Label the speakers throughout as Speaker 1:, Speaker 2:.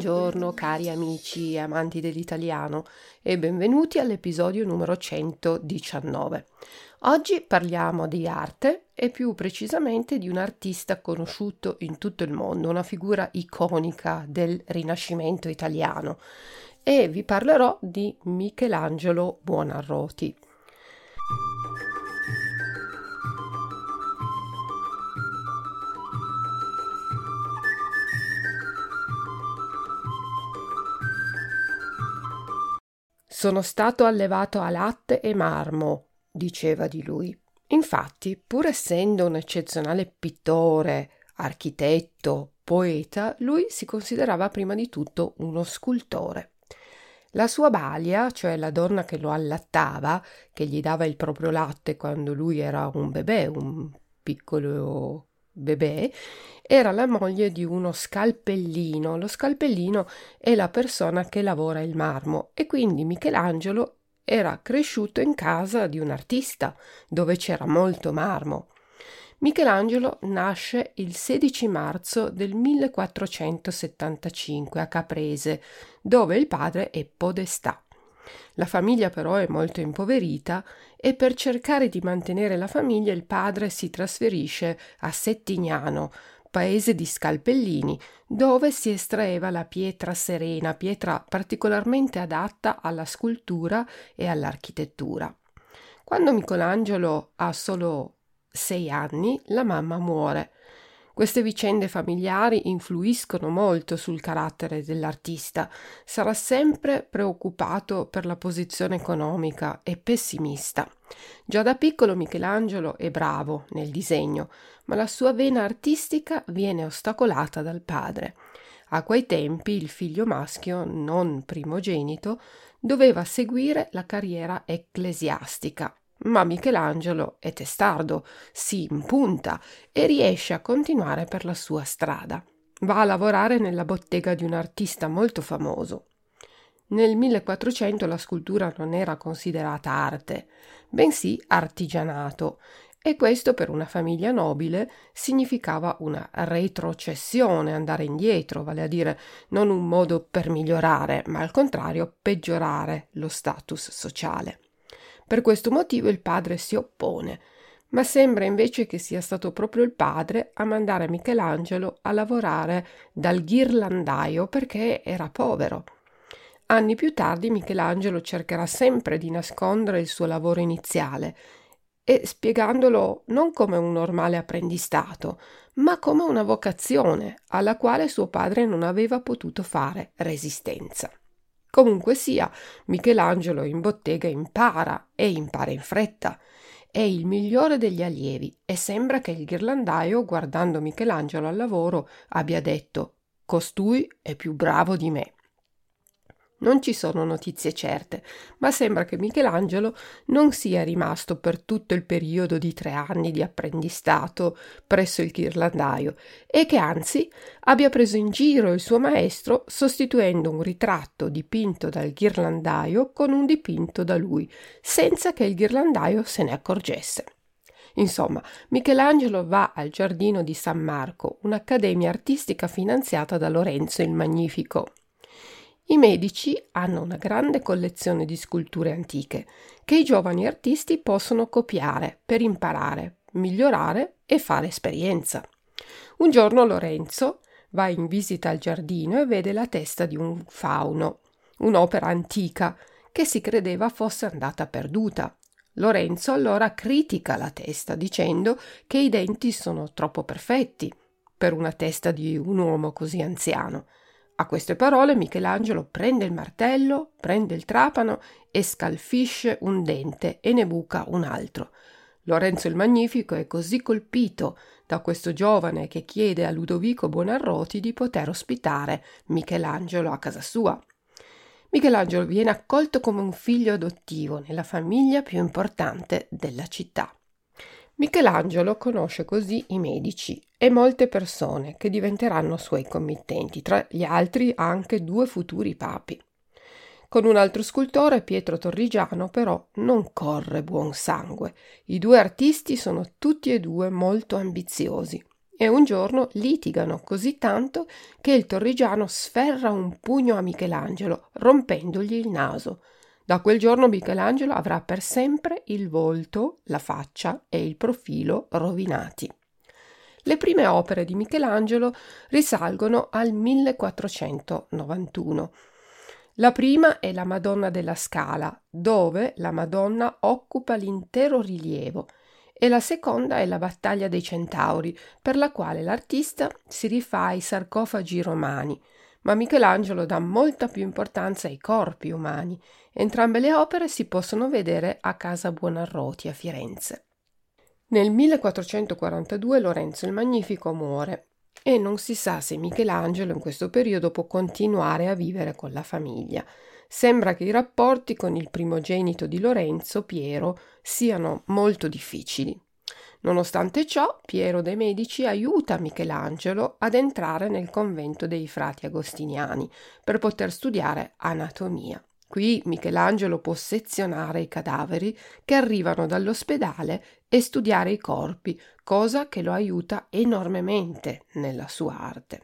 Speaker 1: Buongiorno cari amici e amanti dell'italiano e benvenuti all'episodio numero 119. Oggi parliamo di arte e più precisamente di un artista conosciuto in tutto il mondo, una figura iconica del Rinascimento italiano e vi parlerò di Michelangelo Buonarroti. Sono stato allevato a latte e marmo, diceva di lui. Infatti, pur essendo un eccezionale pittore, architetto, poeta, lui si considerava prima di tutto uno scultore. La sua balia, cioè la donna che lo allattava, che gli dava il proprio latte quando lui era un bebè, un piccolo bebè, era la moglie di uno scalpellino. Lo scalpellino è la persona che lavora il marmo e quindi Michelangelo era cresciuto in casa di un artista dove c'era molto marmo. Michelangelo nasce il 16 marzo del 1475 a Caprese, dove il padre è podestà. La famiglia però è molto impoverita e per cercare di mantenere la famiglia il padre si trasferisce a Settignano, paese di Scalpellini, dove si estraeva la pietra serena, pietra particolarmente adatta alla scultura e all'architettura. Quando Michelangelo ha solo sei anni, la mamma muore queste vicende familiari influiscono molto sul carattere dell'artista. Sarà sempre preoccupato per la posizione economica e pessimista. Già da piccolo Michelangelo è bravo nel disegno, ma la sua vena artistica viene ostacolata dal padre. A quei tempi il figlio maschio, non primogenito, doveva seguire la carriera ecclesiastica ma Michelangelo è testardo, si impunta e riesce a continuare per la sua strada. Va a lavorare nella bottega di un artista molto famoso. Nel 1400 la scultura non era considerata arte, bensì artigianato, e questo per una famiglia nobile significava una retrocessione, andare indietro, vale a dire non un modo per migliorare, ma al contrario peggiorare lo status sociale. Per questo motivo il padre si oppone, ma sembra invece che sia stato proprio il padre a mandare Michelangelo a lavorare dal ghirlandaio perché era povero. Anni più tardi Michelangelo cercherà sempre di nascondere il suo lavoro iniziale e spiegandolo non come un normale apprendistato, ma come una vocazione alla quale suo padre non aveva potuto fare resistenza. Comunque sia, Michelangelo in bottega impara e impara in fretta. È il migliore degli allievi e sembra che il ghirlandaio, guardando Michelangelo al lavoro, abbia detto Costui è più bravo di me. Non ci sono notizie certe, ma sembra che Michelangelo non sia rimasto per tutto il periodo di tre anni di apprendistato presso il ghirlandaio e che anzi abbia preso in giro il suo maestro sostituendo un ritratto dipinto dal ghirlandaio con un dipinto da lui, senza che il ghirlandaio se ne accorgesse. Insomma, Michelangelo va al giardino di San Marco, un'accademia artistica finanziata da Lorenzo il Magnifico. I medici hanno una grande collezione di sculture antiche che i giovani artisti possono copiare per imparare, migliorare e fare esperienza. Un giorno Lorenzo va in visita al giardino e vede la testa di un fauno, un'opera antica che si credeva fosse andata perduta. Lorenzo allora critica la testa dicendo che i denti sono troppo perfetti per una testa di un uomo così anziano a queste parole Michelangelo prende il martello, prende il trapano e scalfisce un dente e ne buca un altro. Lorenzo il Magnifico è così colpito da questo giovane che chiede a Ludovico Buonarroti di poter ospitare Michelangelo a casa sua. Michelangelo viene accolto come un figlio adottivo nella famiglia più importante della città. Michelangelo conosce così i medici e molte persone che diventeranno suoi committenti, tra gli altri anche due futuri papi. Con un altro scultore, Pietro Torrigiano, però non corre buon sangue. I due artisti sono tutti e due molto ambiziosi. e un giorno litigano così tanto che il torrigiano sferra un pugno a Michelangelo, rompendogli il naso. Da quel giorno Michelangelo avrà per sempre il volto, la faccia e il profilo rovinati. Le prime opere di Michelangelo risalgono al 1491. La prima è la Madonna della Scala, dove la Madonna occupa l'intero rilievo, e la seconda è la Battaglia dei Centauri, per la quale l'artista si rifà ai sarcofagi romani, ma Michelangelo dà molta più importanza ai corpi umani. Entrambe le opere si possono vedere a Casa Buonarroti a Firenze. Nel 1442 Lorenzo il Magnifico muore e non si sa se Michelangelo in questo periodo può continuare a vivere con la famiglia. Sembra che i rapporti con il primogenito di Lorenzo, Piero, siano molto difficili. Nonostante ciò, Piero de' Medici aiuta Michelangelo ad entrare nel convento dei frati agostiniani per poter studiare anatomia. Qui Michelangelo può sezionare i cadaveri che arrivano dall'ospedale e studiare i corpi, cosa che lo aiuta enormemente nella sua arte.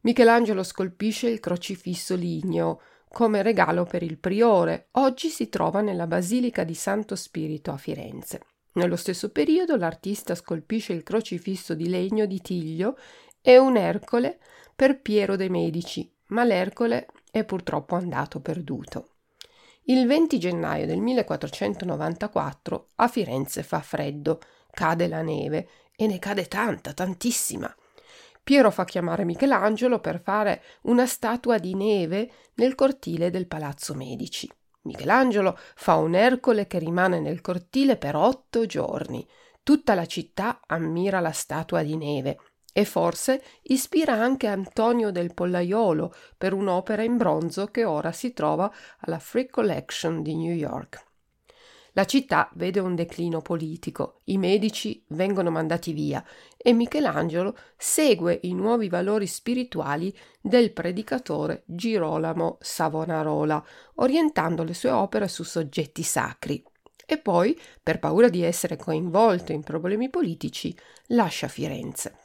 Speaker 1: Michelangelo scolpisce il crocifisso ligneo come regalo per il priore. Oggi si trova nella Basilica di Santo Spirito a Firenze. Nello stesso periodo l'artista scolpisce il crocifisso di legno di Tiglio e un Ercole per Piero de' Medici, ma l'Ercole è purtroppo andato perduto. Il 20 gennaio del 1494 a Firenze fa freddo, cade la neve e ne cade tanta, tantissima. Piero fa chiamare Michelangelo per fare una statua di neve nel cortile del Palazzo Medici. Michelangelo fa un Ercole che rimane nel cortile per otto giorni. Tutta la città ammira la statua di neve e forse ispira anche Antonio del Pollaiolo per un'opera in bronzo che ora si trova alla Free Collection di New York. La città vede un declino politico, i medici vengono mandati via e Michelangelo segue i nuovi valori spirituali del predicatore Girolamo Savonarola, orientando le sue opere su soggetti sacri. E poi, per paura di essere coinvolto in problemi politici, lascia Firenze.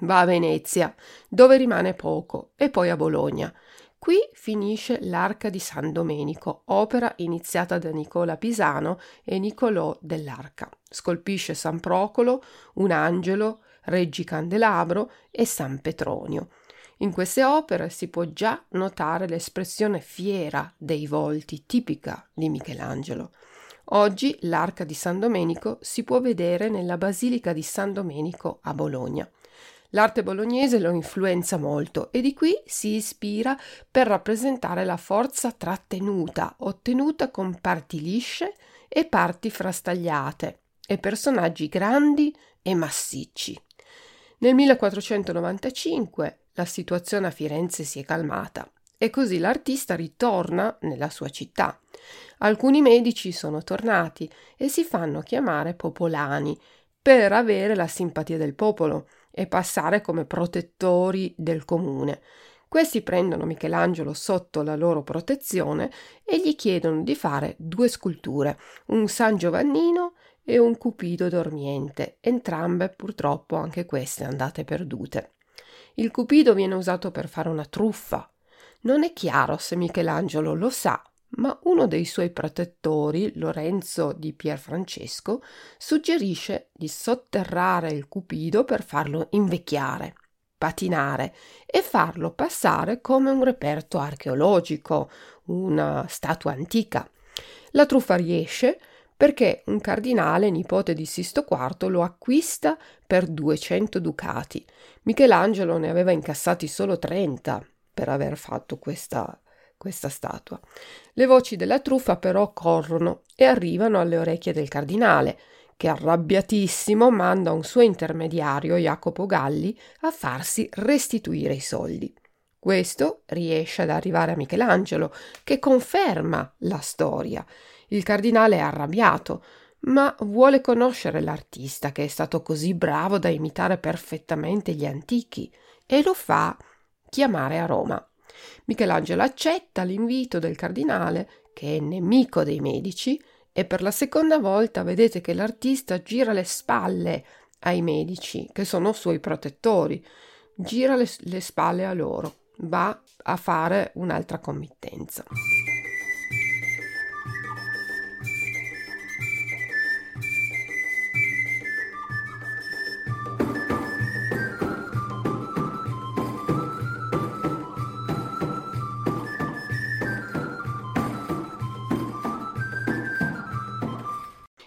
Speaker 1: Va a Venezia, dove rimane poco, e poi a Bologna. Qui finisce l'Arca di San Domenico, opera iniziata da Nicola Pisano e Niccolò dell'Arca. Scolpisce San Procolo, un angelo, Reggi Candelabro e San Petronio. In queste opere si può già notare l'espressione fiera dei volti tipica di Michelangelo. Oggi l'Arca di San Domenico si può vedere nella Basilica di San Domenico a Bologna. L'arte bolognese lo influenza molto e di qui si ispira per rappresentare la forza trattenuta, ottenuta con parti lisce e parti frastagliate e personaggi grandi e massicci. Nel 1495 la situazione a Firenze si è calmata e così l'artista ritorna nella sua città. Alcuni medici sono tornati e si fanno chiamare popolani per avere la simpatia del popolo e passare come protettori del comune. Questi prendono Michelangelo sotto la loro protezione e gli chiedono di fare due sculture, un San Giovannino e un Cupido dormiente, entrambe purtroppo anche queste andate perdute. Il Cupido viene usato per fare una truffa. Non è chiaro se Michelangelo lo sa ma uno dei suoi protettori, Lorenzo di Pierfrancesco, suggerisce di sotterrare il cupido per farlo invecchiare, patinare e farlo passare come un reperto archeologico, una statua antica. La truffa riesce perché un cardinale, nipote di Sisto IV, lo acquista per 200 ducati. Michelangelo ne aveva incassati solo 30 per aver fatto questa questa statua. Le voci della truffa però corrono e arrivano alle orecchie del cardinale, che arrabbiatissimo manda un suo intermediario, Jacopo Galli, a farsi restituire i soldi. Questo riesce ad arrivare a Michelangelo, che conferma la storia. Il cardinale è arrabbiato, ma vuole conoscere l'artista che è stato così bravo da imitare perfettamente gli antichi e lo fa chiamare a Roma. Michelangelo accetta l'invito del cardinale, che è nemico dei medici, e per la seconda volta vedete che l'artista gira le spalle ai medici, che sono suoi protettori, gira le, le spalle a loro, va a fare un'altra committenza.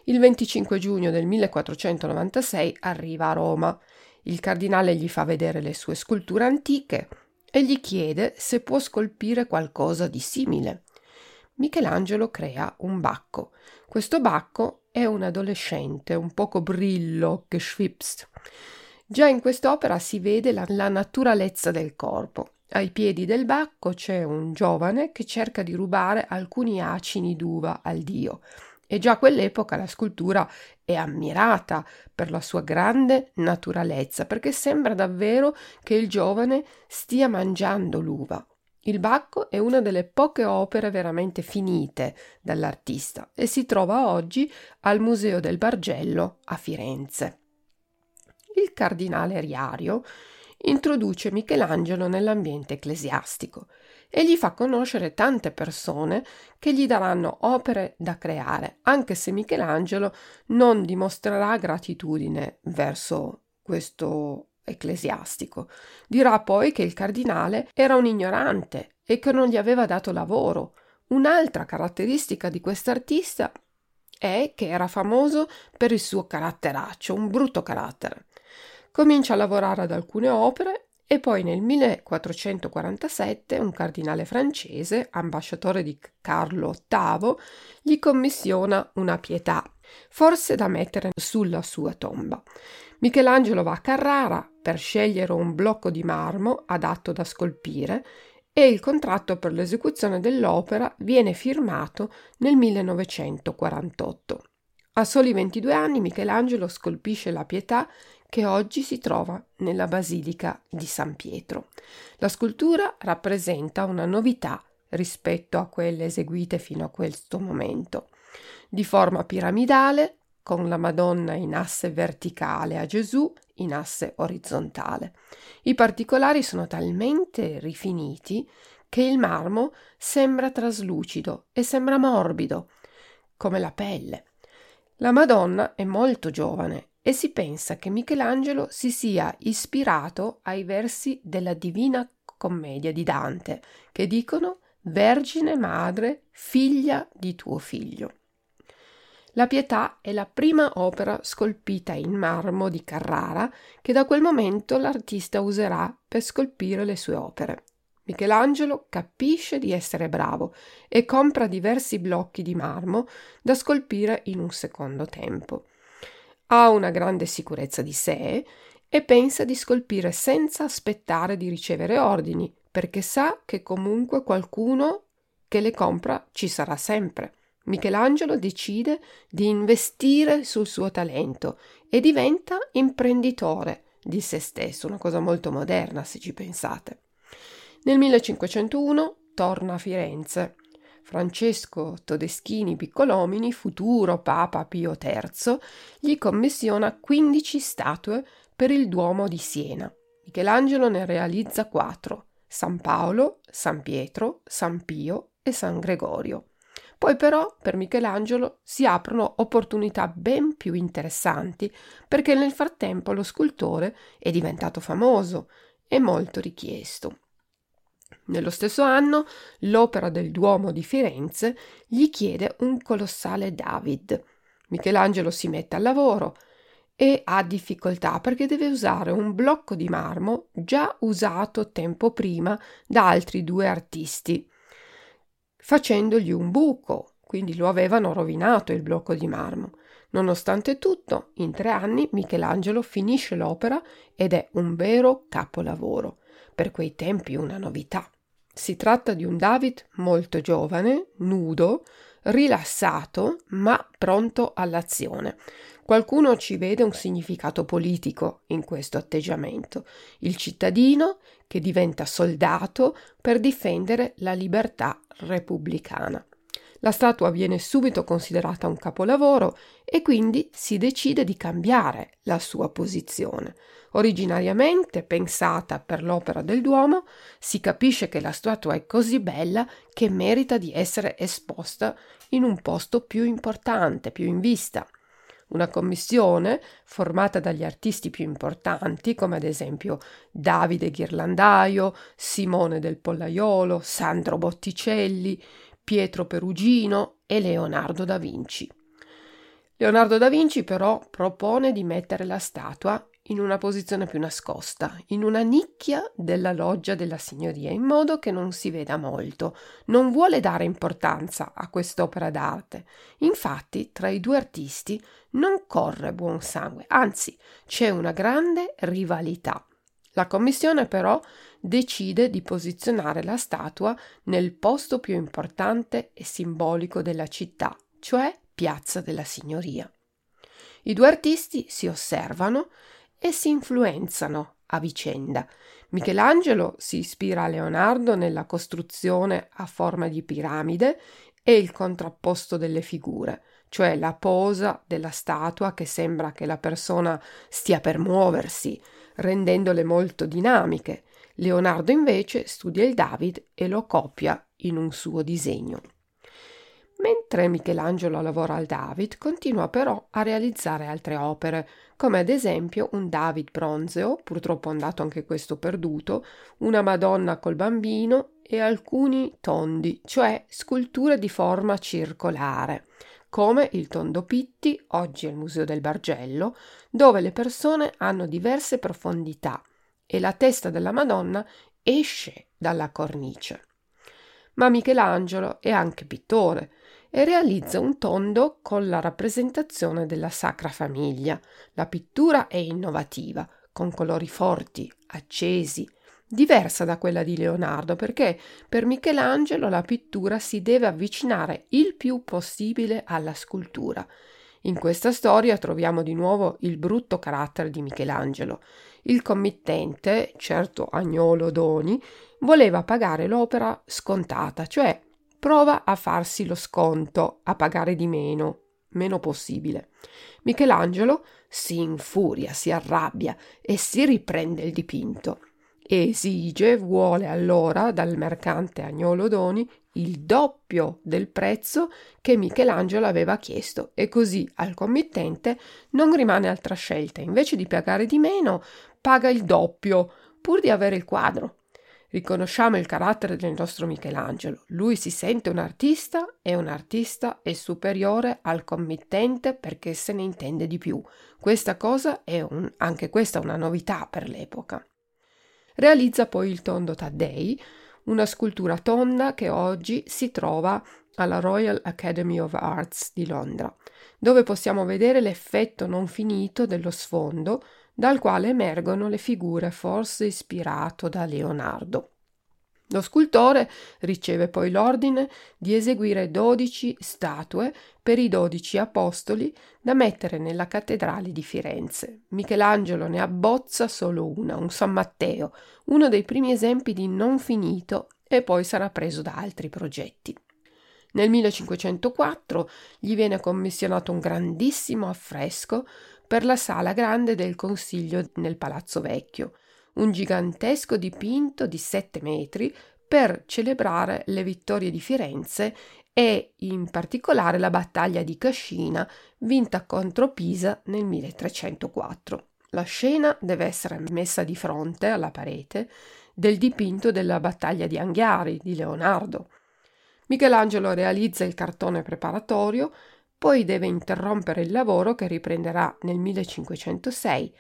Speaker 1: Il 25 giugno del 1496 arriva a Roma. Il cardinale gli fa vedere le sue sculture antiche e gli chiede se può scolpire qualcosa di simile. Michelangelo crea un bacco. Questo bacco è un adolescente, un poco brillo, geschwipst. Già in quest'opera si vede la, la naturalezza del corpo. Ai piedi del bacco c'è un giovane che cerca di rubare alcuni acini d'uva al dio. E già a quell'epoca la scultura è ammirata per la sua grande naturalezza, perché sembra davvero che il giovane stia mangiando l'uva. Il Bacco è una delle poche opere veramente finite dall'artista e si trova oggi al Museo del Bargello a Firenze. Il cardinale Riario introduce Michelangelo nell'ambiente ecclesiastico e gli fa conoscere tante persone che gli daranno opere da creare, anche se Michelangelo non dimostrerà gratitudine verso questo ecclesiastico. Dirà poi che il cardinale era un ignorante e che non gli aveva dato lavoro. Un'altra caratteristica di quest'artista è che era famoso per il suo caratteraccio, un brutto carattere. Comincia a lavorare ad alcune opere e poi nel 1447 un cardinale francese, ambasciatore di Carlo VIII, gli commissiona una pietà, forse da mettere sulla sua tomba. Michelangelo va a Carrara per scegliere un blocco di marmo adatto da scolpire e il contratto per l'esecuzione dell'opera viene firmato nel 1948. A soli 22 anni Michelangelo scolpisce la Pietà che oggi si trova nella Basilica di San Pietro. La scultura rappresenta una novità rispetto a quelle eseguite fino a questo momento. Di forma piramidale, con la Madonna in asse verticale a Gesù in asse orizzontale. I particolari sono talmente rifiniti che il marmo sembra traslucido e sembra morbido, come la pelle. La Madonna è molto giovane e si pensa che Michelangelo si sia ispirato ai versi della Divina Commedia di Dante, che dicono Vergine Madre, figlia di tuo figlio. La Pietà è la prima opera scolpita in marmo di Carrara che da quel momento l'artista userà per scolpire le sue opere. Michelangelo capisce di essere bravo e compra diversi blocchi di marmo da scolpire in un secondo tempo ha una grande sicurezza di sé e pensa di scolpire senza aspettare di ricevere ordini, perché sa che comunque qualcuno che le compra ci sarà sempre. Michelangelo decide di investire sul suo talento e diventa imprenditore di se stesso, una cosa molto moderna se ci pensate. Nel 1501 torna a Firenze Francesco Todeschini Piccolomini, futuro Papa Pio III, gli commissiona 15 statue per il Duomo di Siena. Michelangelo ne realizza quattro: San Paolo, San Pietro, San Pio e San Gregorio. Poi però per Michelangelo si aprono opportunità ben più interessanti perché nel frattempo lo scultore è diventato famoso e molto richiesto. Nello stesso anno l'Opera del Duomo di Firenze gli chiede un colossale David. Michelangelo si mette al lavoro e ha difficoltà perché deve usare un blocco di marmo già usato tempo prima da altri due artisti, facendogli un buco, quindi lo avevano rovinato il blocco di marmo. Nonostante tutto, in tre anni Michelangelo finisce l'opera ed è un vero capolavoro, per quei tempi una novità. Si tratta di un David molto giovane, nudo, rilassato, ma pronto all'azione. Qualcuno ci vede un significato politico in questo atteggiamento, il cittadino che diventa soldato per difendere la libertà repubblicana. La statua viene subito considerata un capolavoro e quindi si decide di cambiare la sua posizione. Originariamente pensata per l'opera del Duomo, si capisce che la statua è così bella che merita di essere esposta in un posto più importante, più in vista. Una commissione formata dagli artisti più importanti, come ad esempio Davide Ghirlandaio, Simone del Pollaiolo, Sandro Botticelli, Pietro Perugino e Leonardo da Vinci. Leonardo da Vinci però propone di mettere la statua in una posizione più nascosta, in una nicchia della loggia della signoria, in modo che non si veda molto. Non vuole dare importanza a quest'opera d'arte. Infatti, tra i due artisti non corre buon sangue, anzi, c'è una grande rivalità. La commissione però decide di posizionare la statua nel posto più importante e simbolico della città, cioè Piazza della Signoria. I due artisti si osservano e si influenzano a vicenda. Michelangelo si ispira a Leonardo nella costruzione a forma di piramide e il contrapposto delle figure, cioè la posa della statua che sembra che la persona stia per muoversi, rendendole molto dinamiche. Leonardo invece studia il David e lo copia in un suo disegno. Mentre Michelangelo lavora al David, continua però a realizzare altre opere, come ad esempio un David bronzeo, purtroppo andato anche questo perduto, una Madonna col bambino e alcuni tondi, cioè sculture di forma circolare, come il tondo Pitti, oggi al Museo del Bargello, dove le persone hanno diverse profondità e la testa della Madonna esce dalla cornice. Ma Michelangelo è anche pittore, e realizza un tondo con la rappresentazione della Sacra Famiglia. La pittura è innovativa, con colori forti, accesi, diversa da quella di Leonardo, perché per Michelangelo la pittura si deve avvicinare il più possibile alla scultura. In questa storia troviamo di nuovo il brutto carattere di Michelangelo. Il committente, certo Agnolo Doni, voleva pagare l'opera scontata, cioè prova a farsi lo sconto, a pagare di meno, meno possibile. Michelangelo si infuria, si arrabbia e si riprende il dipinto. Esige, vuole allora dal mercante Agnolo Doni il doppio del prezzo che Michelangelo aveva chiesto e così al committente non rimane altra scelta. Invece di pagare di meno, paga il doppio pur di avere il quadro. Riconosciamo il carattere del nostro Michelangelo. Lui si sente un artista e un artista è superiore al committente perché se ne intende di più. Questa cosa è un, anche questa una novità per l'epoca. Realizza poi il tondo Taddei, una scultura tonda che oggi si trova alla Royal Academy of Arts di Londra, dove possiamo vedere l'effetto non finito dello sfondo dal quale emergono le figure forse ispirato da Leonardo. Lo scultore riceve poi l'ordine di eseguire dodici statue per i dodici apostoli da mettere nella cattedrale di Firenze. Michelangelo ne abbozza solo una, un San Matteo, uno dei primi esempi di non finito e poi sarà preso da altri progetti. Nel 1504 gli viene commissionato un grandissimo affresco per la sala grande del Consiglio nel Palazzo Vecchio, un gigantesco dipinto di sette metri per celebrare le vittorie di Firenze e in particolare la battaglia di Cascina vinta contro Pisa nel 1304. La scena deve essere messa di fronte alla parete del dipinto della battaglia di Anghiari di Leonardo. Michelangelo realizza il cartone preparatorio poi deve interrompere il lavoro che riprenderà nel 1506,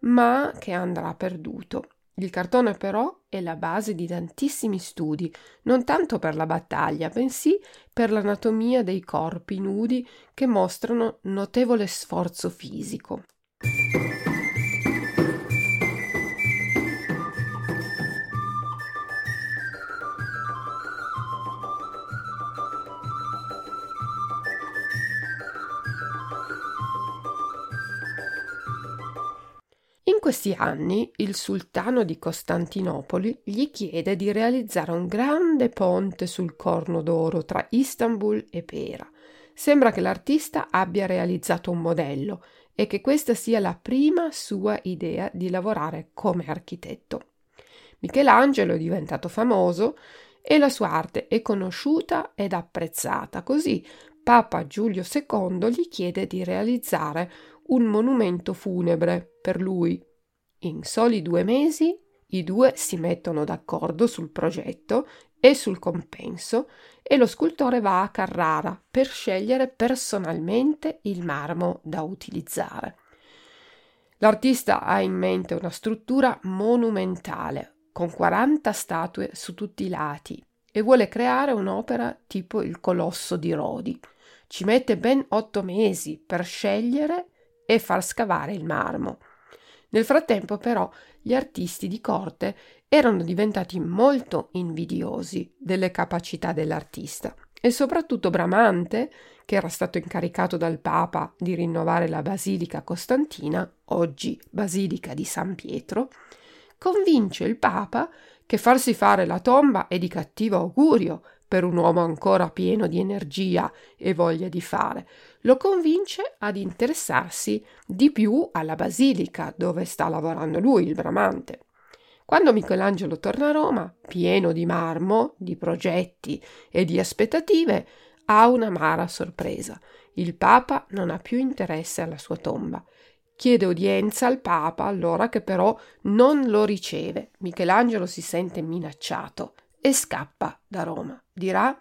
Speaker 1: ma che andrà perduto. Il cartone però è la base di tantissimi studi, non tanto per la battaglia, bensì per l'anatomia dei corpi nudi che mostrano notevole sforzo fisico. Questi anni il sultano di Costantinopoli gli chiede di realizzare un grande ponte sul Corno d'Oro tra Istanbul e Pera. Sembra che l'artista abbia realizzato un modello e che questa sia la prima sua idea di lavorare come architetto. Michelangelo è diventato famoso e la sua arte è conosciuta ed apprezzata, così Papa Giulio II gli chiede di realizzare un monumento funebre per lui. In soli due mesi i due si mettono d'accordo sul progetto e sul compenso e lo scultore va a Carrara per scegliere personalmente il marmo da utilizzare. L'artista ha in mente una struttura monumentale, con 40 statue su tutti i lati, e vuole creare un'opera tipo il Colosso di Rodi. Ci mette ben otto mesi per scegliere e far scavare il marmo. Nel frattempo, però, gli artisti di corte erano diventati molto invidiosi delle capacità dell'artista e soprattutto Bramante, che era stato incaricato dal Papa di rinnovare la Basilica Costantina, oggi Basilica di San Pietro, convince il Papa che farsi fare la tomba è di cattivo augurio per un uomo ancora pieno di energia e voglia di fare, lo convince ad interessarsi di più alla basilica dove sta lavorando lui, il bramante. Quando Michelangelo torna a Roma, pieno di marmo, di progetti e di aspettative, ha un'amara sorpresa. Il Papa non ha più interesse alla sua tomba. Chiede udienza al Papa, allora che però non lo riceve. Michelangelo si sente minacciato e scappa da Roma. Dirà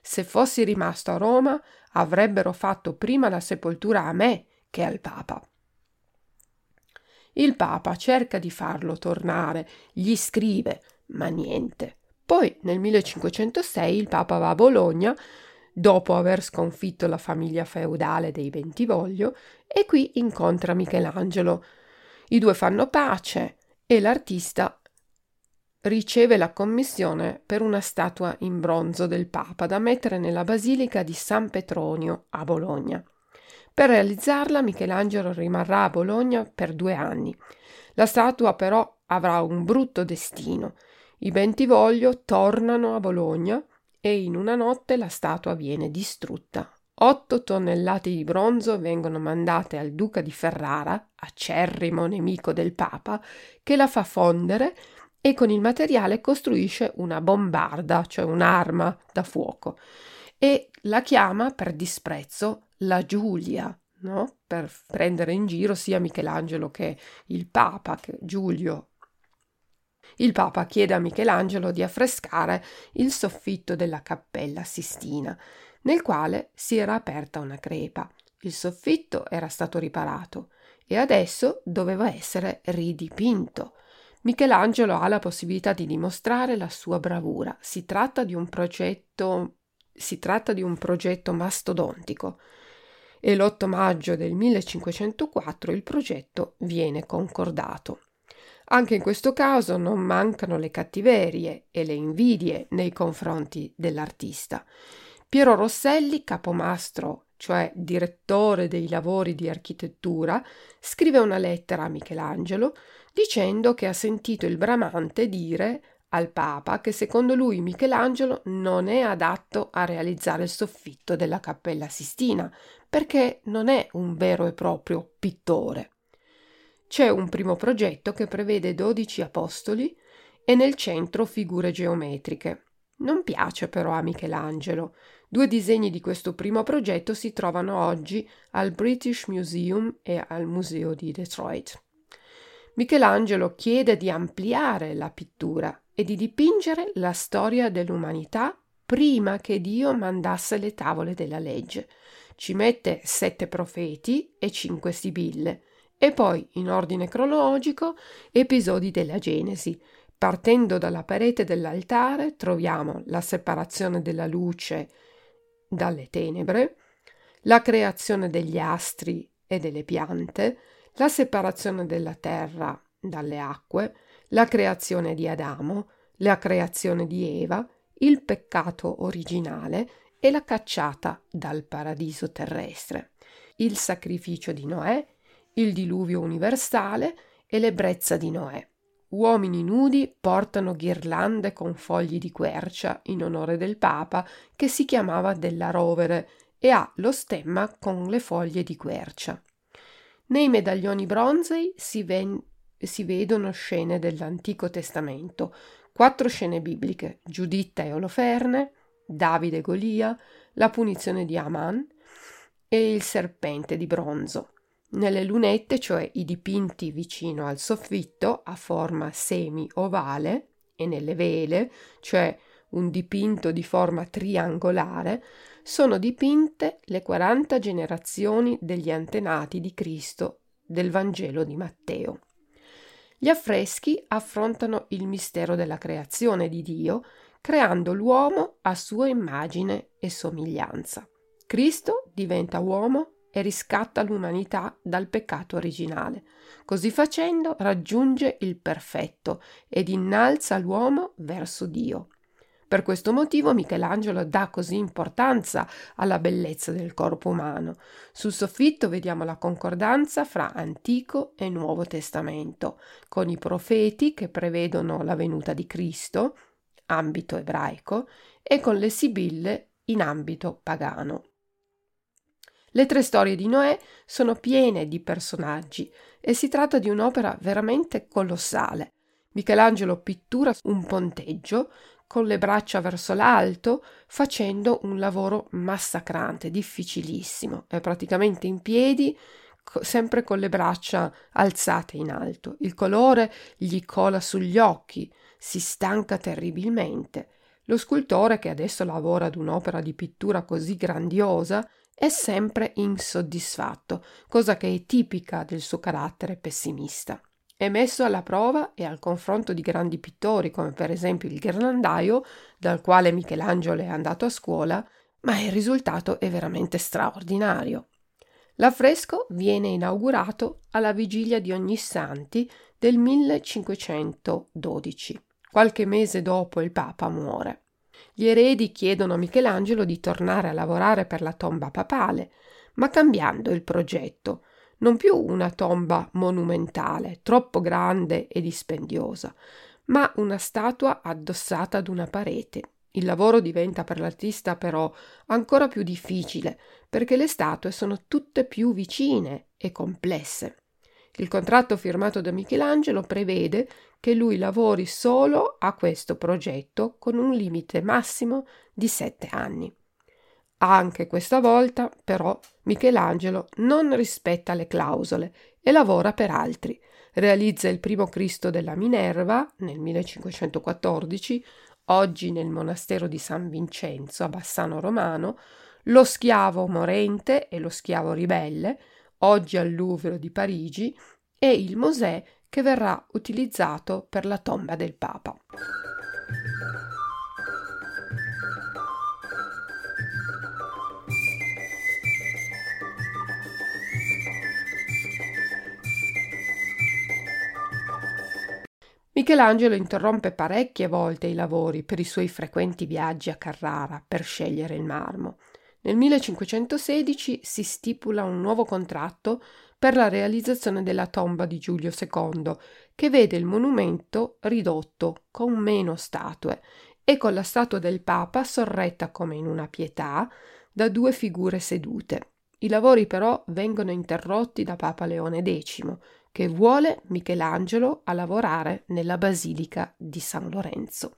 Speaker 1: se fossi rimasto a Roma avrebbero fatto prima la sepoltura a me che al Papa. Il Papa cerca di farlo tornare, gli scrive, ma niente. Poi nel 1506 il Papa va a Bologna, dopo aver sconfitto la famiglia feudale dei Bentivoglio, e qui incontra Michelangelo. I due fanno pace e l'artista riceve la commissione per una statua in bronzo del Papa da mettere nella Basilica di San Petronio a Bologna. Per realizzarla Michelangelo rimarrà a Bologna per due anni. La statua però avrà un brutto destino. I Bentivoglio tornano a Bologna e in una notte la statua viene distrutta. Otto tonnellate di bronzo vengono mandate al duca di Ferrara, acerrimo nemico del Papa, che la fa fondere e con il materiale costruisce una bombarda, cioè un'arma da fuoco, e la chiama per disprezzo la Giulia, no? per prendere in giro sia Michelangelo che il Papa, che Giulio. Il Papa chiede a Michelangelo di affrescare il soffitto della cappella Sistina, nel quale si era aperta una crepa. Il soffitto era stato riparato e adesso doveva essere ridipinto. Michelangelo ha la possibilità di dimostrare la sua bravura. Si tratta di un progetto di un progetto mastodontico e l'8 maggio del 1504 il progetto viene concordato. Anche in questo caso non mancano le cattiverie e le invidie nei confronti dell'artista. Piero Rosselli, capomastro, cioè direttore dei lavori di architettura, scrive una lettera a Michelangelo dicendo che ha sentito il bramante dire al Papa che secondo lui Michelangelo non è adatto a realizzare il soffitto della Cappella Sistina, perché non è un vero e proprio pittore. C'è un primo progetto che prevede 12 apostoli e nel centro figure geometriche. Non piace però a Michelangelo. Due disegni di questo primo progetto si trovano oggi al British Museum e al Museo di Detroit. Michelangelo chiede di ampliare la pittura e di dipingere la storia dell'umanità prima che Dio mandasse le tavole della legge. Ci mette sette profeti e cinque sibille, e poi, in ordine cronologico, episodi della Genesi. Partendo dalla parete dell'altare troviamo la separazione della luce dalle tenebre, la creazione degli astri e delle piante, la separazione della terra dalle acque, la creazione di Adamo, la creazione di Eva, il peccato originale e la cacciata dal paradiso terrestre, il sacrificio di Noè, il diluvio universale e l'ebbrezza di Noè. Uomini nudi portano ghirlande con fogli di quercia in onore del Papa che si chiamava della Rovere e ha lo stemma con le foglie di quercia. Nei medaglioni bronzei si, ven- si vedono scene dell'Antico Testamento, quattro scene bibliche, Giuditta e Oloferne, Davide e Golia, la punizione di Aman e il serpente di bronzo. Nelle lunette, cioè i dipinti vicino al soffitto a forma semi-ovale, e nelle vele, cioè un dipinto di forma triangolare, sono dipinte le 40 generazioni degli antenati di Cristo del Vangelo di Matteo. Gli affreschi affrontano il mistero della creazione di Dio, creando l'uomo a sua immagine e somiglianza. Cristo diventa uomo e riscatta l'umanità dal peccato originale. Così facendo raggiunge il perfetto ed innalza l'uomo verso Dio. Per questo motivo Michelangelo dà così importanza alla bellezza del corpo umano. Sul soffitto vediamo la concordanza fra Antico e Nuovo Testamento, con i profeti che prevedono la venuta di Cristo, ambito ebraico, e con le sibille in ambito pagano. Le tre storie di Noè sono piene di personaggi e si tratta di un'opera veramente colossale. Michelangelo pittura un ponteggio con le braccia verso l'alto, facendo un lavoro massacrante, difficilissimo. È praticamente in piedi, sempre con le braccia alzate in alto. Il colore gli cola sugli occhi, si stanca terribilmente. Lo scultore, che adesso lavora ad un'opera di pittura così grandiosa, è sempre insoddisfatto, cosa che è tipica del suo carattere pessimista. È messo alla prova e al confronto di grandi pittori, come per esempio il ghirlandaio, dal quale Michelangelo è andato a scuola, ma il risultato è veramente straordinario. L'affresco viene inaugurato alla vigilia di Ognissanti del 1512, qualche mese dopo il Papa muore. Gli eredi chiedono a Michelangelo di tornare a lavorare per la tomba papale, ma cambiando il progetto, non più una tomba monumentale, troppo grande e dispendiosa, ma una statua addossata ad una parete. Il lavoro diventa per l'artista però ancora più difficile, perché le statue sono tutte più vicine e complesse. Il contratto firmato da Michelangelo prevede che lui lavori solo a questo progetto con un limite massimo di sette anni. Anche questa volta, però, Michelangelo non rispetta le clausole e lavora per altri. Realizza il primo Cristo della Minerva nel 1514, oggi nel monastero di San Vincenzo a Bassano Romano, lo schiavo morente e lo schiavo ribelle, oggi al Louvre di Parigi, e il Mosè che verrà utilizzato per la tomba del Papa. Michelangelo interrompe parecchie volte i lavori per i suoi frequenti viaggi a Carrara per scegliere il marmo. Nel 1516 si stipula un nuovo contratto per la realizzazione della tomba di Giulio II, che vede il monumento ridotto con meno statue e con la statua del Papa sorretta come in una pietà da due figure sedute. I lavori però vengono interrotti da Papa Leone X, che vuole Michelangelo a lavorare nella Basilica di San Lorenzo.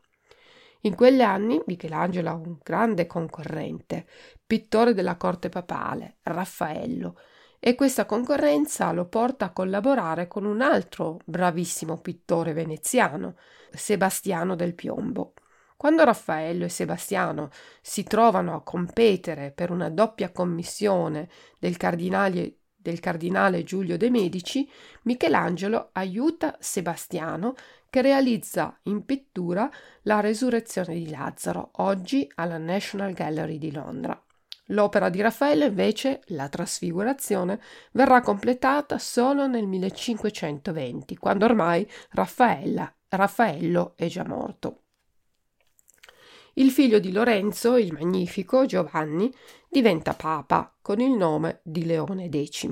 Speaker 1: In quegli anni Michelangelo ha un grande concorrente, pittore della corte papale, Raffaello, e questa concorrenza lo porta a collaborare con un altro bravissimo pittore veneziano, Sebastiano del Piombo. Quando Raffaello e Sebastiano si trovano a competere per una doppia commissione del cardinale, del cardinale Giulio de' Medici, Michelangelo aiuta Sebastiano che realizza in pittura la resurrezione di Lazzaro, oggi alla National Gallery di Londra. L'opera di Raffaello, invece, la trasfigurazione, verrà completata solo nel 1520, quando ormai Raffaello è già morto. Il figlio di Lorenzo, il Magnifico, Giovanni, diventa papa con il nome di Leone X.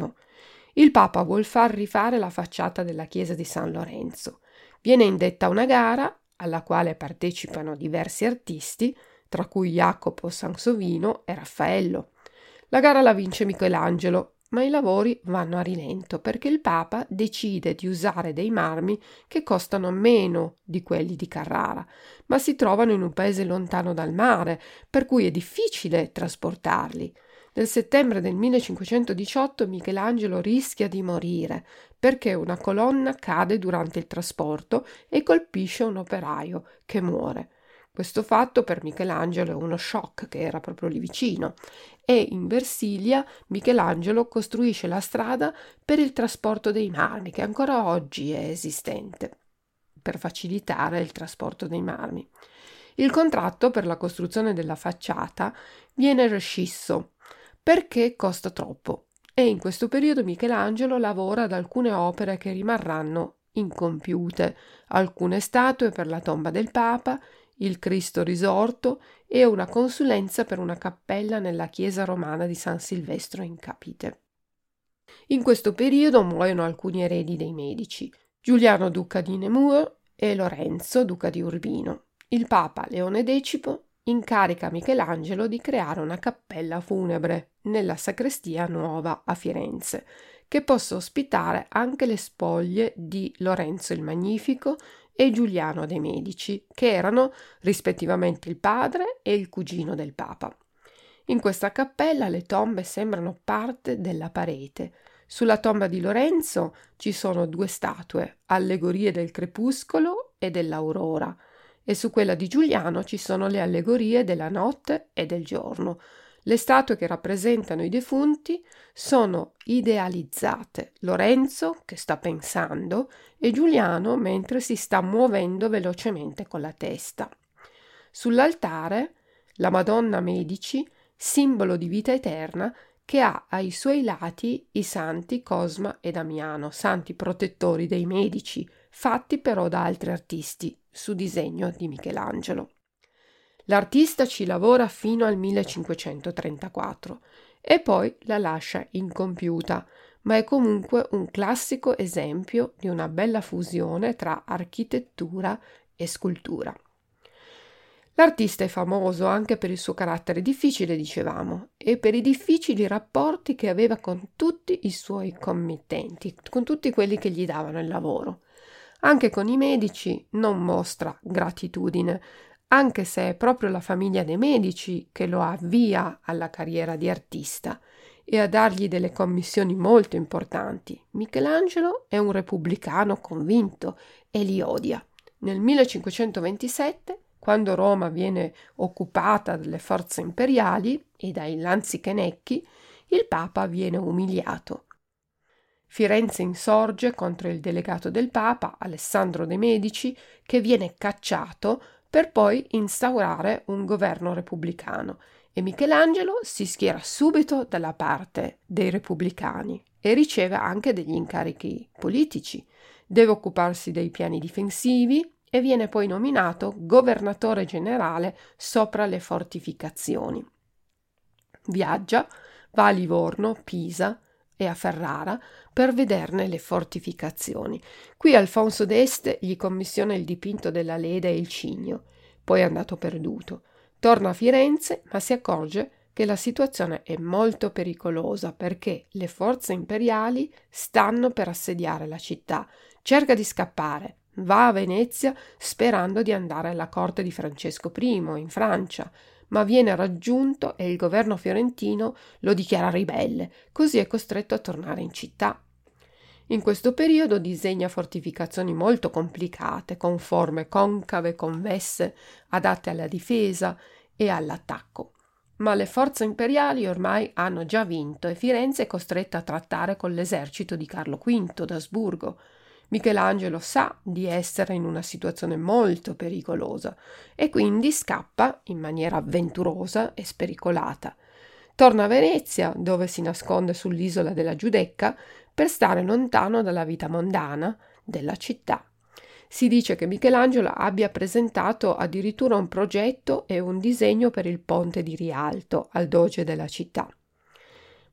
Speaker 1: Il Papa vuol far rifare la facciata della chiesa di San Lorenzo. Viene indetta una gara alla quale partecipano diversi artisti, tra cui Jacopo Sansovino e Raffaello. La gara la vince Michelangelo, ma i lavori vanno a rilento perché il Papa decide di usare dei marmi che costano meno di quelli di Carrara, ma si trovano in un paese lontano dal mare, per cui è difficile trasportarli. Nel settembre del 1518 Michelangelo rischia di morire perché una colonna cade durante il trasporto e colpisce un operaio che muore. Questo fatto per Michelangelo è uno shock che era proprio lì vicino e in Versilia Michelangelo costruisce la strada per il trasporto dei marmi che ancora oggi è esistente per facilitare il trasporto dei marmi. Il contratto per la costruzione della facciata viene rescisso perché costa troppo e in questo periodo Michelangelo lavora ad alcune opere che rimarranno incompiute, alcune statue per la tomba del Papa, il Cristo risorto e una consulenza per una cappella nella chiesa romana di San Silvestro in Capite. In questo periodo muoiono alcuni eredi dei Medici, Giuliano duca di Nemur e Lorenzo duca di Urbino. Il Papa Leone X incarica Michelangelo di creare una cappella funebre nella sacrestia nuova a Firenze, che possa ospitare anche le spoglie di Lorenzo il Magnifico e Giuliano de' Medici, che erano rispettivamente il padre e il cugino del Papa. In questa cappella le tombe sembrano parte della parete. Sulla tomba di Lorenzo ci sono due statue, allegorie del crepuscolo e dell'aurora, e su quella di Giuliano ci sono le allegorie della notte e del giorno, le statue che rappresentano i defunti sono idealizzate. Lorenzo, che sta pensando, e Giuliano mentre si sta muovendo velocemente con la testa. Sull'altare la Madonna Medici, simbolo di vita eterna, che ha ai suoi lati i santi Cosma e Damiano, santi protettori dei medici, fatti però da altri artisti, su disegno di Michelangelo. L'artista ci lavora fino al 1534 e poi la lascia incompiuta, ma è comunque un classico esempio di una bella fusione tra architettura e scultura. L'artista è famoso anche per il suo carattere difficile, dicevamo, e per i difficili rapporti che aveva con tutti i suoi committenti, con tutti quelli che gli davano il lavoro. Anche con i medici non mostra gratitudine, anche se è proprio la famiglia dei Medici che lo avvia alla carriera di artista e a dargli delle commissioni molto importanti. Michelangelo è un repubblicano convinto e li odia. Nel 1527, quando Roma viene occupata dalle forze imperiali e dai lanzichenecchi, il Papa viene umiliato. Firenze insorge contro il delegato del Papa, Alessandro de' Medici, che viene cacciato per poi instaurare un governo repubblicano e Michelangelo si schiera subito dalla parte dei repubblicani e riceve anche degli incarichi politici. Deve occuparsi dei piani difensivi e viene poi nominato governatore generale sopra le fortificazioni. Viaggia, va a Livorno, Pisa, e a Ferrara per vederne le fortificazioni. Qui Alfonso d'Este gli commissiona il dipinto della Leda e il Cigno, poi è andato perduto. Torna a Firenze, ma si accorge che la situazione è molto pericolosa perché le forze imperiali stanno per assediare la città. Cerca di scappare, va a Venezia sperando di andare alla corte di Francesco I in Francia, ma viene raggiunto e il governo fiorentino lo dichiara ribelle, così è costretto a tornare in città. In questo periodo disegna fortificazioni molto complicate, con forme concave, convesse, adatte alla difesa e all'attacco. Ma le forze imperiali ormai hanno già vinto e Firenze è costretta a trattare con l'esercito di Carlo V d'Asburgo, Michelangelo sa di essere in una situazione molto pericolosa e quindi scappa in maniera avventurosa e spericolata. Torna a Venezia, dove si nasconde sull'isola della Giudecca, per stare lontano dalla vita mondana della città. Si dice che Michelangelo abbia presentato addirittura un progetto e un disegno per il ponte di Rialto al doge della città.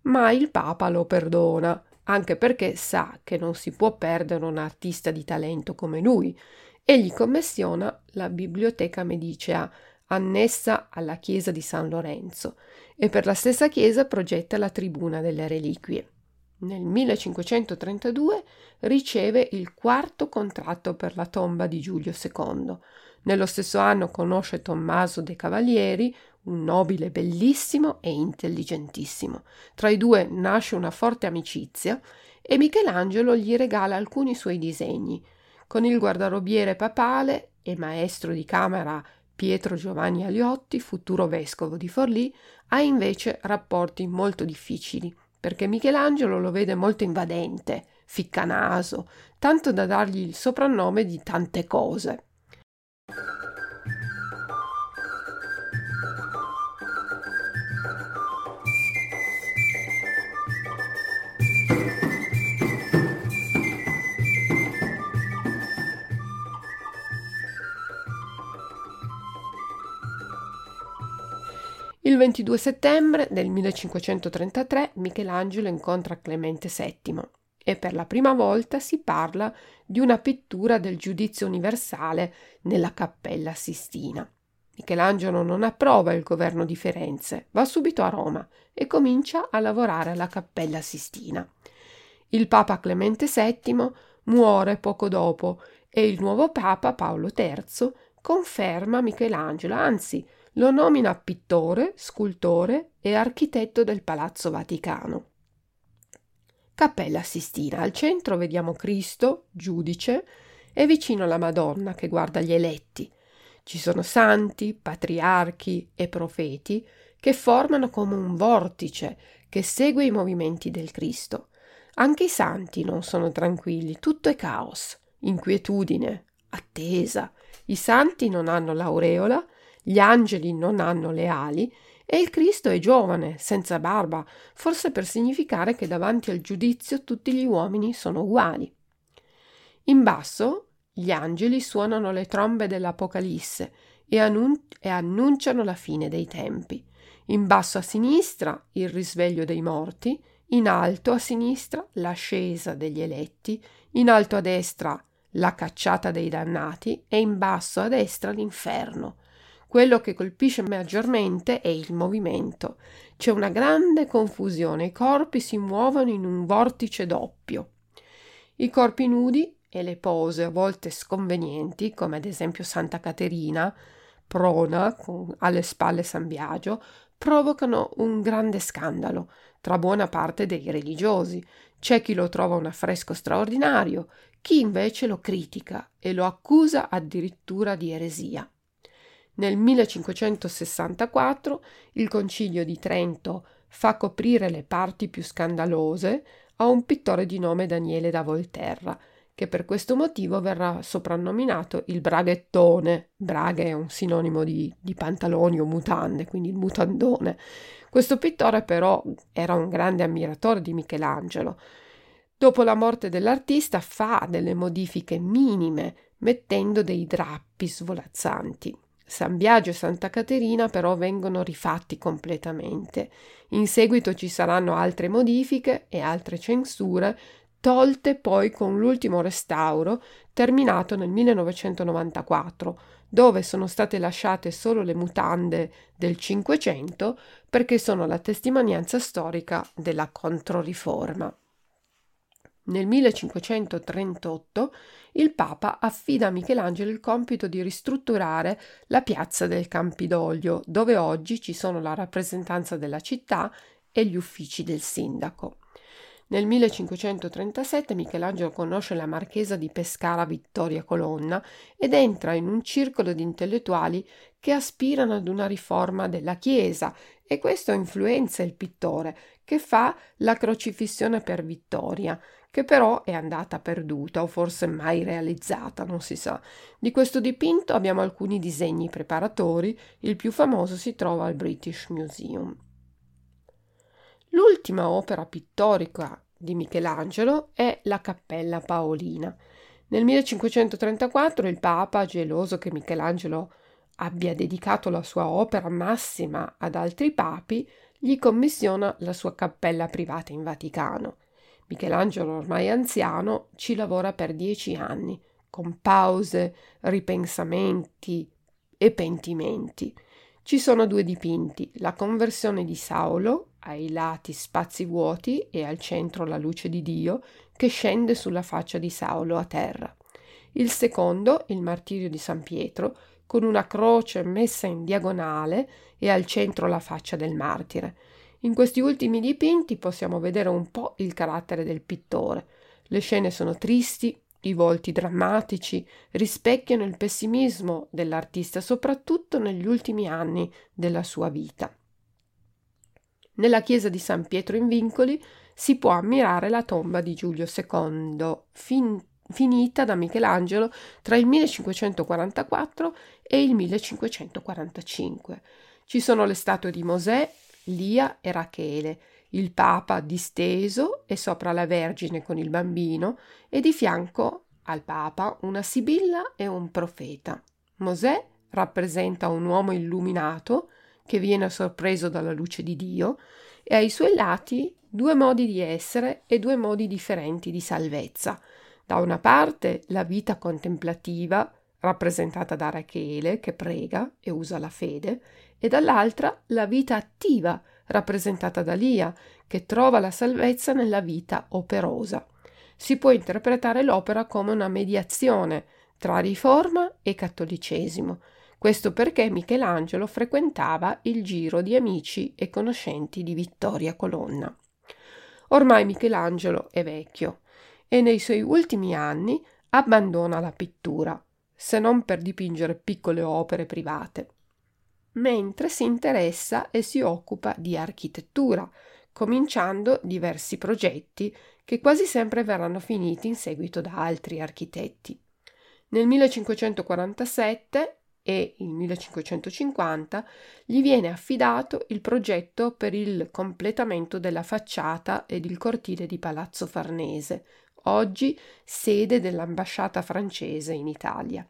Speaker 1: Ma il Papa lo perdona anche perché sa che non si può perdere un artista di talento come lui e gli commissiona la biblioteca medicea annessa alla chiesa di San Lorenzo e per la stessa chiesa progetta la tribuna delle reliquie. Nel 1532 riceve il quarto contratto per la tomba di Giulio II. Nello stesso anno conosce Tommaso de Cavalieri, nobile bellissimo e intelligentissimo. Tra i due nasce una forte amicizia e Michelangelo gli regala alcuni suoi disegni. Con il guardarobiere papale e maestro di camera Pietro Giovanni Aliotti, futuro vescovo di Forlì, ha invece rapporti molto difficili, perché Michelangelo lo vede molto invadente, ficcanaso, tanto da dargli il soprannome di tante cose. Il 22 settembre del 1533 Michelangelo incontra Clemente VII e per la prima volta si parla di una pittura del giudizio universale nella Cappella Sistina. Michelangelo non approva il governo di Firenze, va subito a Roma e comincia a lavorare alla Cappella Sistina. Il Papa Clemente VII muore poco dopo e il nuovo Papa Paolo III conferma Michelangelo, anzi lo nomina pittore, scultore e architetto del Palazzo Vaticano. Cappella Sistina. Al centro vediamo Cristo, giudice, e vicino la Madonna che guarda gli eletti. Ci sono santi, patriarchi e profeti che formano come un vortice che segue i movimenti del Cristo. Anche i santi non sono tranquilli, tutto è caos, inquietudine, attesa. I santi non hanno l'aureola gli angeli non hanno le ali e il Cristo è giovane, senza barba, forse per significare che davanti al giudizio tutti gli uomini sono uguali. In basso gli angeli suonano le trombe dell'Apocalisse e, annun- e annunciano la fine dei tempi. In basso a sinistra il risveglio dei morti, in alto a sinistra l'ascesa degli eletti, in alto a destra la cacciata dei dannati e in basso a destra l'inferno. Quello che colpisce maggiormente è il movimento. C'è una grande confusione, i corpi si muovono in un vortice doppio. I corpi nudi e le pose a volte sconvenienti, come ad esempio Santa Caterina, prona, con alle spalle San Biagio, provocano un grande scandalo tra buona parte dei religiosi. C'è chi lo trova un affresco straordinario, chi invece lo critica e lo accusa addirittura di eresia. Nel 1564 il Concilio di Trento fa coprire le parti più scandalose a un pittore di nome Daniele da Volterra, che per questo motivo verrà soprannominato il braghettone. Braghe è un sinonimo di, di pantaloni o mutande, quindi il mutandone. Questo pittore però era un grande ammiratore di Michelangelo. Dopo la morte dell'artista fa delle modifiche minime, mettendo dei drappi svolazzanti. San Biagio e Santa Caterina però vengono rifatti completamente. In seguito ci saranno altre modifiche e altre censure, tolte poi con l'ultimo restauro terminato nel 1994, dove sono state lasciate solo le mutande del Cinquecento perché sono la testimonianza storica della Controriforma. Nel 1538 il Papa affida a Michelangelo il compito di ristrutturare la piazza del Campidoglio, dove oggi ci sono la rappresentanza della città e gli uffici del sindaco. Nel 1537 Michelangelo conosce la marchesa di Pescara Vittoria Colonna ed entra in un circolo di intellettuali che aspirano ad una riforma della Chiesa e questo influenza il pittore che fa la crocifissione per Vittoria, che però è andata perduta o forse mai realizzata, non si sa. Di questo dipinto abbiamo alcuni disegni preparatori, il più famoso si trova al British Museum. L'ultima opera pittorica di Michelangelo è la Cappella Paolina. Nel 1534 il Papa, geloso che Michelangelo abbia dedicato la sua opera massima ad altri papi, gli commissiona la sua cappella privata in Vaticano. Michelangelo, ormai anziano, ci lavora per dieci anni, con pause, ripensamenti e pentimenti. Ci sono due dipinti, la conversione di Saulo, ai lati spazi vuoti e al centro la luce di Dio, che scende sulla faccia di Saulo a terra. Il secondo, il martirio di San Pietro, con una croce messa in diagonale e al centro la faccia del martire. In questi ultimi dipinti possiamo vedere un po' il carattere del pittore. Le scene sono tristi, i volti drammatici rispecchiano il pessimismo dell'artista, soprattutto negli ultimi anni della sua vita. Nella chiesa di San Pietro in Vincoli si può ammirare la tomba di Giulio II, fin- finita da Michelangelo tra il 1544 e il 1545. Ci sono le statue di Mosè, Lia e Rachele, il Papa disteso e sopra la Vergine con il bambino e di fianco al Papa una Sibilla e un profeta. Mosè rappresenta un uomo illuminato che viene sorpreso dalla luce di Dio e ai suoi lati due modi di essere e due modi differenti di salvezza. Da una parte la vita contemplativa rappresentata da Rachele che prega e usa la fede e dall'altra la vita attiva, rappresentata da Lia, che trova la salvezza nella vita operosa. Si può interpretare l'opera come una mediazione tra riforma e cattolicesimo. Questo perché Michelangelo frequentava il giro di amici e conoscenti di Vittoria Colonna. Ormai Michelangelo è vecchio e nei suoi ultimi anni abbandona la pittura, se non per dipingere piccole opere private mentre si interessa e si occupa di architettura, cominciando diversi progetti che quasi sempre verranno finiti in seguito da altri architetti. Nel 1547 e il 1550 gli viene affidato il progetto per il completamento della facciata ed il cortile di Palazzo Farnese, oggi sede dell'ambasciata francese in Italia.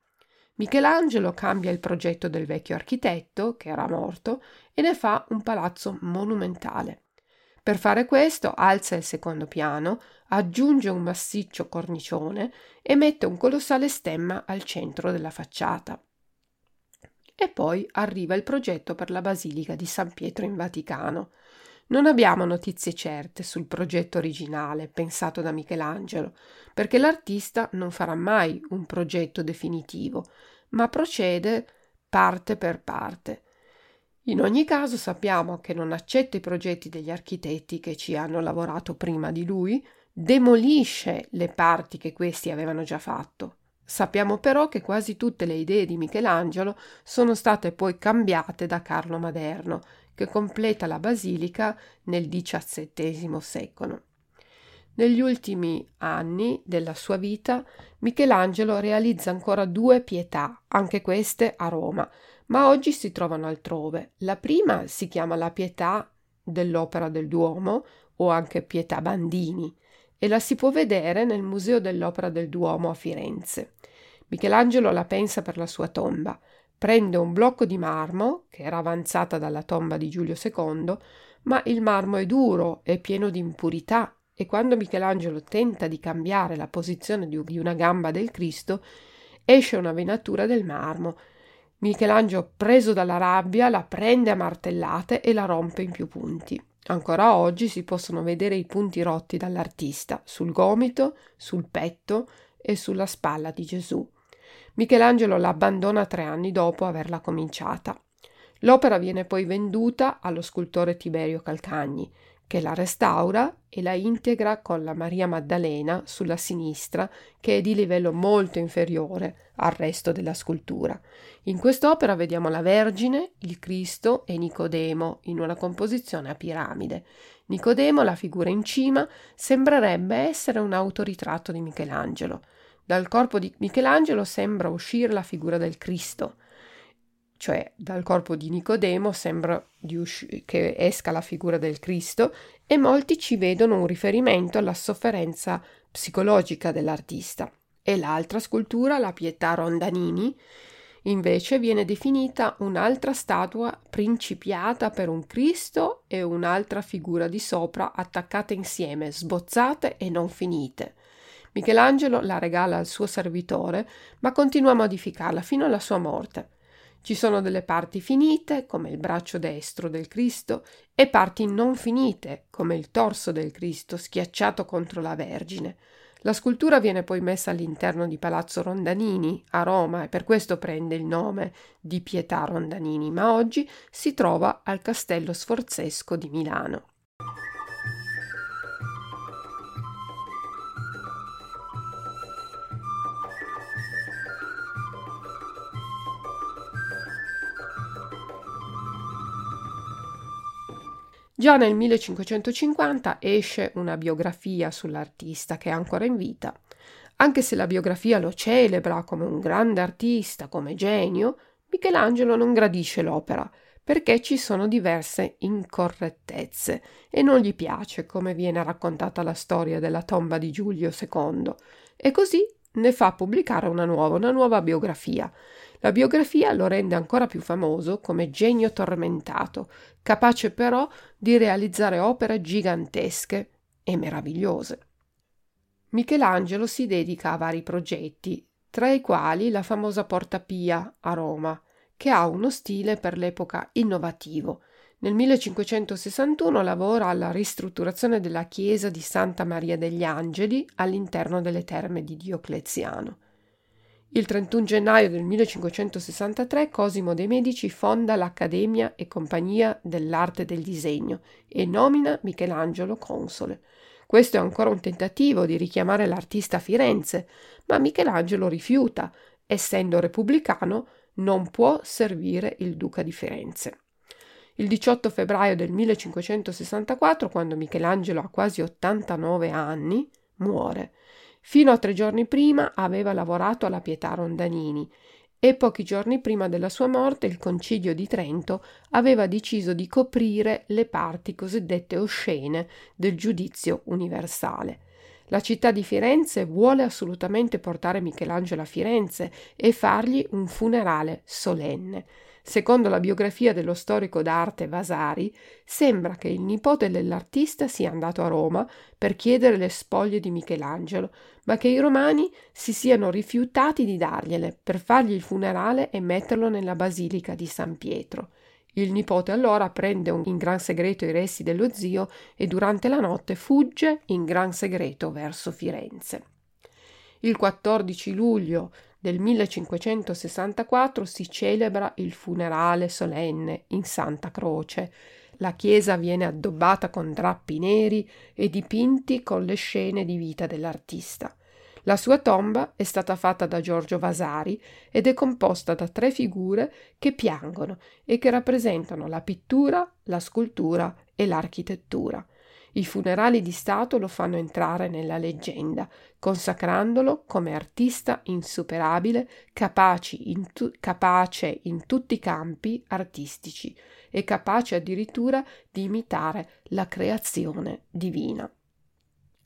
Speaker 1: Michelangelo cambia il progetto del vecchio architetto, che era morto, e ne fa un palazzo monumentale. Per fare questo alza il secondo piano, aggiunge un massiccio cornicione e mette un colossale stemma al centro della facciata. E poi arriva il progetto per la Basilica di San Pietro in Vaticano. Non abbiamo notizie certe sul progetto originale pensato da Michelangelo, perché l'artista non farà mai un progetto definitivo, ma procede parte per parte. In ogni caso sappiamo che non accetta i progetti degli architetti che ci hanno lavorato prima di lui, demolisce le parti che questi avevano già fatto. Sappiamo però che quasi tutte le idee di Michelangelo sono state poi cambiate da Carlo Maderno, che completa la basilica nel XVII secolo. Negli ultimi anni della sua vita Michelangelo realizza ancora due pietà, anche queste a Roma, ma oggi si trovano altrove. La prima si chiama la pietà dell'Opera del Duomo o anche Pietà Bandini e la si può vedere nel Museo dell'Opera del Duomo a Firenze. Michelangelo la pensa per la sua tomba. Prende un blocco di marmo, che era avanzata dalla tomba di Giulio II, ma il marmo è duro e pieno di impurità e quando Michelangelo tenta di cambiare la posizione di una gamba del Cristo, esce una venatura del marmo. Michelangelo, preso dalla rabbia, la prende a martellate e la rompe in più punti. Ancora oggi si possono vedere i punti rotti dall'artista sul gomito, sul petto e sulla spalla di Gesù. Michelangelo la abbandona tre anni dopo averla cominciata. L'opera viene poi venduta allo scultore Tiberio Calcagni, che la restaura e la integra con la Maria Maddalena sulla sinistra, che è di livello molto inferiore al resto della scultura. In quest'opera vediamo la Vergine, il Cristo e Nicodemo in una composizione a piramide. Nicodemo, la figura in cima, sembrerebbe essere un autoritratto di Michelangelo. Dal corpo di Michelangelo sembra uscire la figura del Cristo cioè dal corpo di Nicodemo sembra usci- che esca la figura del Cristo e molti ci vedono un riferimento alla sofferenza psicologica dell'artista. E l'altra scultura, la Pietà Rondanini, Invece viene definita un'altra statua principiata per un Cristo e un'altra figura di sopra attaccate insieme, sbozzate e non finite. Michelangelo la regala al suo servitore, ma continua a modificarla fino alla sua morte. Ci sono delle parti finite, come il braccio destro del Cristo, e parti non finite, come il torso del Cristo schiacciato contro la Vergine. La scultura viene poi messa all'interno di Palazzo Rondanini a Roma e per questo prende il nome di Pietà Rondanini, ma oggi si trova al Castello Sforzesco di Milano. Già nel 1550 esce una biografia sull'artista che è ancora in vita. Anche se la biografia lo celebra come un grande artista, come genio, Michelangelo non gradisce l'opera perché ci sono diverse incorrettezze e non gli piace come viene raccontata la storia della tomba di Giulio II e così ne fa pubblicare una nuova, una nuova biografia. La biografia lo rende ancora più famoso come genio tormentato, capace però di realizzare opere gigantesche e meravigliose. Michelangelo si dedica a vari progetti, tra i quali la famosa Porta Pia a Roma, che ha uno stile per l'epoca innovativo. Nel 1561 lavora alla ristrutturazione della chiesa di Santa Maria degli Angeli all'interno delle terme di Diocleziano. Il 31 gennaio del 1563 Cosimo de' Medici fonda l'Accademia e Compagnia dell'Arte del Disegno e nomina Michelangelo console. Questo è ancora un tentativo di richiamare l'artista a Firenze, ma Michelangelo rifiuta, essendo repubblicano non può servire il duca di Firenze. Il 18 febbraio del 1564, quando Michelangelo ha quasi 89 anni, muore. Fino a tre giorni prima aveva lavorato alla Pietà Rondanini e pochi giorni prima della sua morte il Concilio di Trento aveva deciso di coprire le parti cosiddette oscene del giudizio universale. La città di Firenze vuole assolutamente portare Michelangelo a Firenze e fargli un funerale solenne. Secondo la biografia dello storico d'arte Vasari, sembra che il nipote dell'artista sia andato a Roma per chiedere le spoglie di Michelangelo, ma che i romani si siano rifiutati di dargliele per fargli il funerale e metterlo nella basilica di San Pietro. Il nipote allora prende in gran segreto i resti dello zio e durante la notte fugge in gran segreto verso Firenze. Il 14 luglio del 1564 si celebra il funerale solenne in Santa Croce. La chiesa viene addobbata con drappi neri e dipinti con le scene di vita dell'artista. La sua tomba è stata fatta da Giorgio Vasari ed è composta da tre figure che piangono e che rappresentano la pittura, la scultura e l'architettura. I funerali di Stato lo fanno entrare nella leggenda, consacrandolo come artista insuperabile, in tu- capace in tutti i campi artistici e capace addirittura di imitare la creazione divina.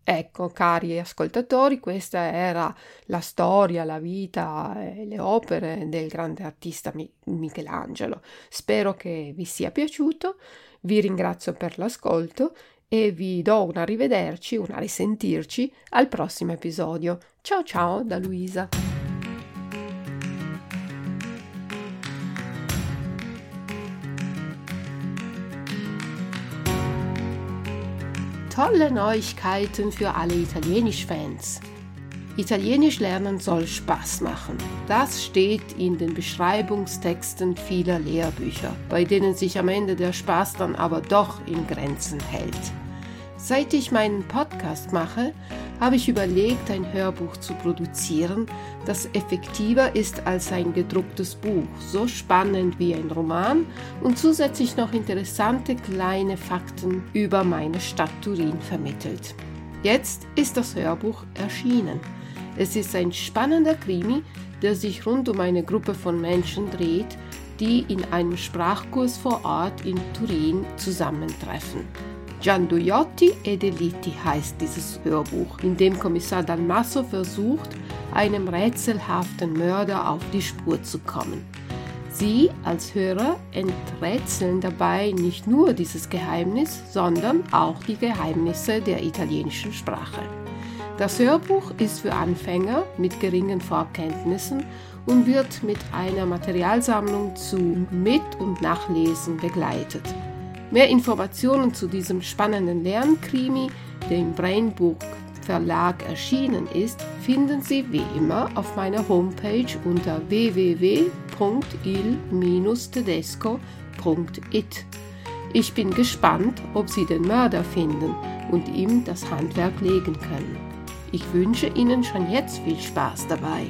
Speaker 1: Ecco, cari ascoltatori, questa era la storia, la vita e le opere del grande artista Michelangelo. Spero che vi sia piaciuto, vi ringrazio per l'ascolto e vi do un arrivederci, un risentirci al prossimo episodio. Ciao ciao da Luisa. Tolle Neuigkeiten für alle Italienisch-Fans. Italienisch lernen soll Spaß machen. Das steht in den Beschreibungstexten vieler Lehrbücher, bei denen sich am Ende der Spaß dann aber doch in Grenzen hält. Seit ich meinen Podcast mache, habe ich überlegt, ein Hörbuch zu produzieren, das effektiver ist als ein gedrucktes Buch, so spannend wie ein Roman und zusätzlich noch interessante kleine Fakten über meine Stadt Turin vermittelt. Jetzt ist das Hörbuch erschienen. Es ist ein spannender Krimi, der sich rund um eine Gruppe von Menschen dreht, die in einem Sprachkurs vor Ort in Turin zusammentreffen. Gianduiotti e Delitti heißt dieses Hörbuch, in dem Kommissar Dalmasso versucht, einem rätselhaften Mörder auf die Spur zu kommen. Sie als Hörer enträtseln dabei nicht nur dieses Geheimnis, sondern auch die Geheimnisse der italienischen Sprache. Das Hörbuch ist für Anfänger mit geringen Vorkenntnissen und wird mit einer Materialsammlung zu Mit- und Nachlesen begleitet. Mehr Informationen zu diesem spannenden Lernkrimi, der im Brainbook Verlag erschienen ist, finden Sie wie immer auf meiner Homepage unter www.il-tedesco.it. Ich bin gespannt, ob Sie den Mörder finden und ihm das Handwerk legen können. Ich wünsche Ihnen schon jetzt viel Spaß dabei.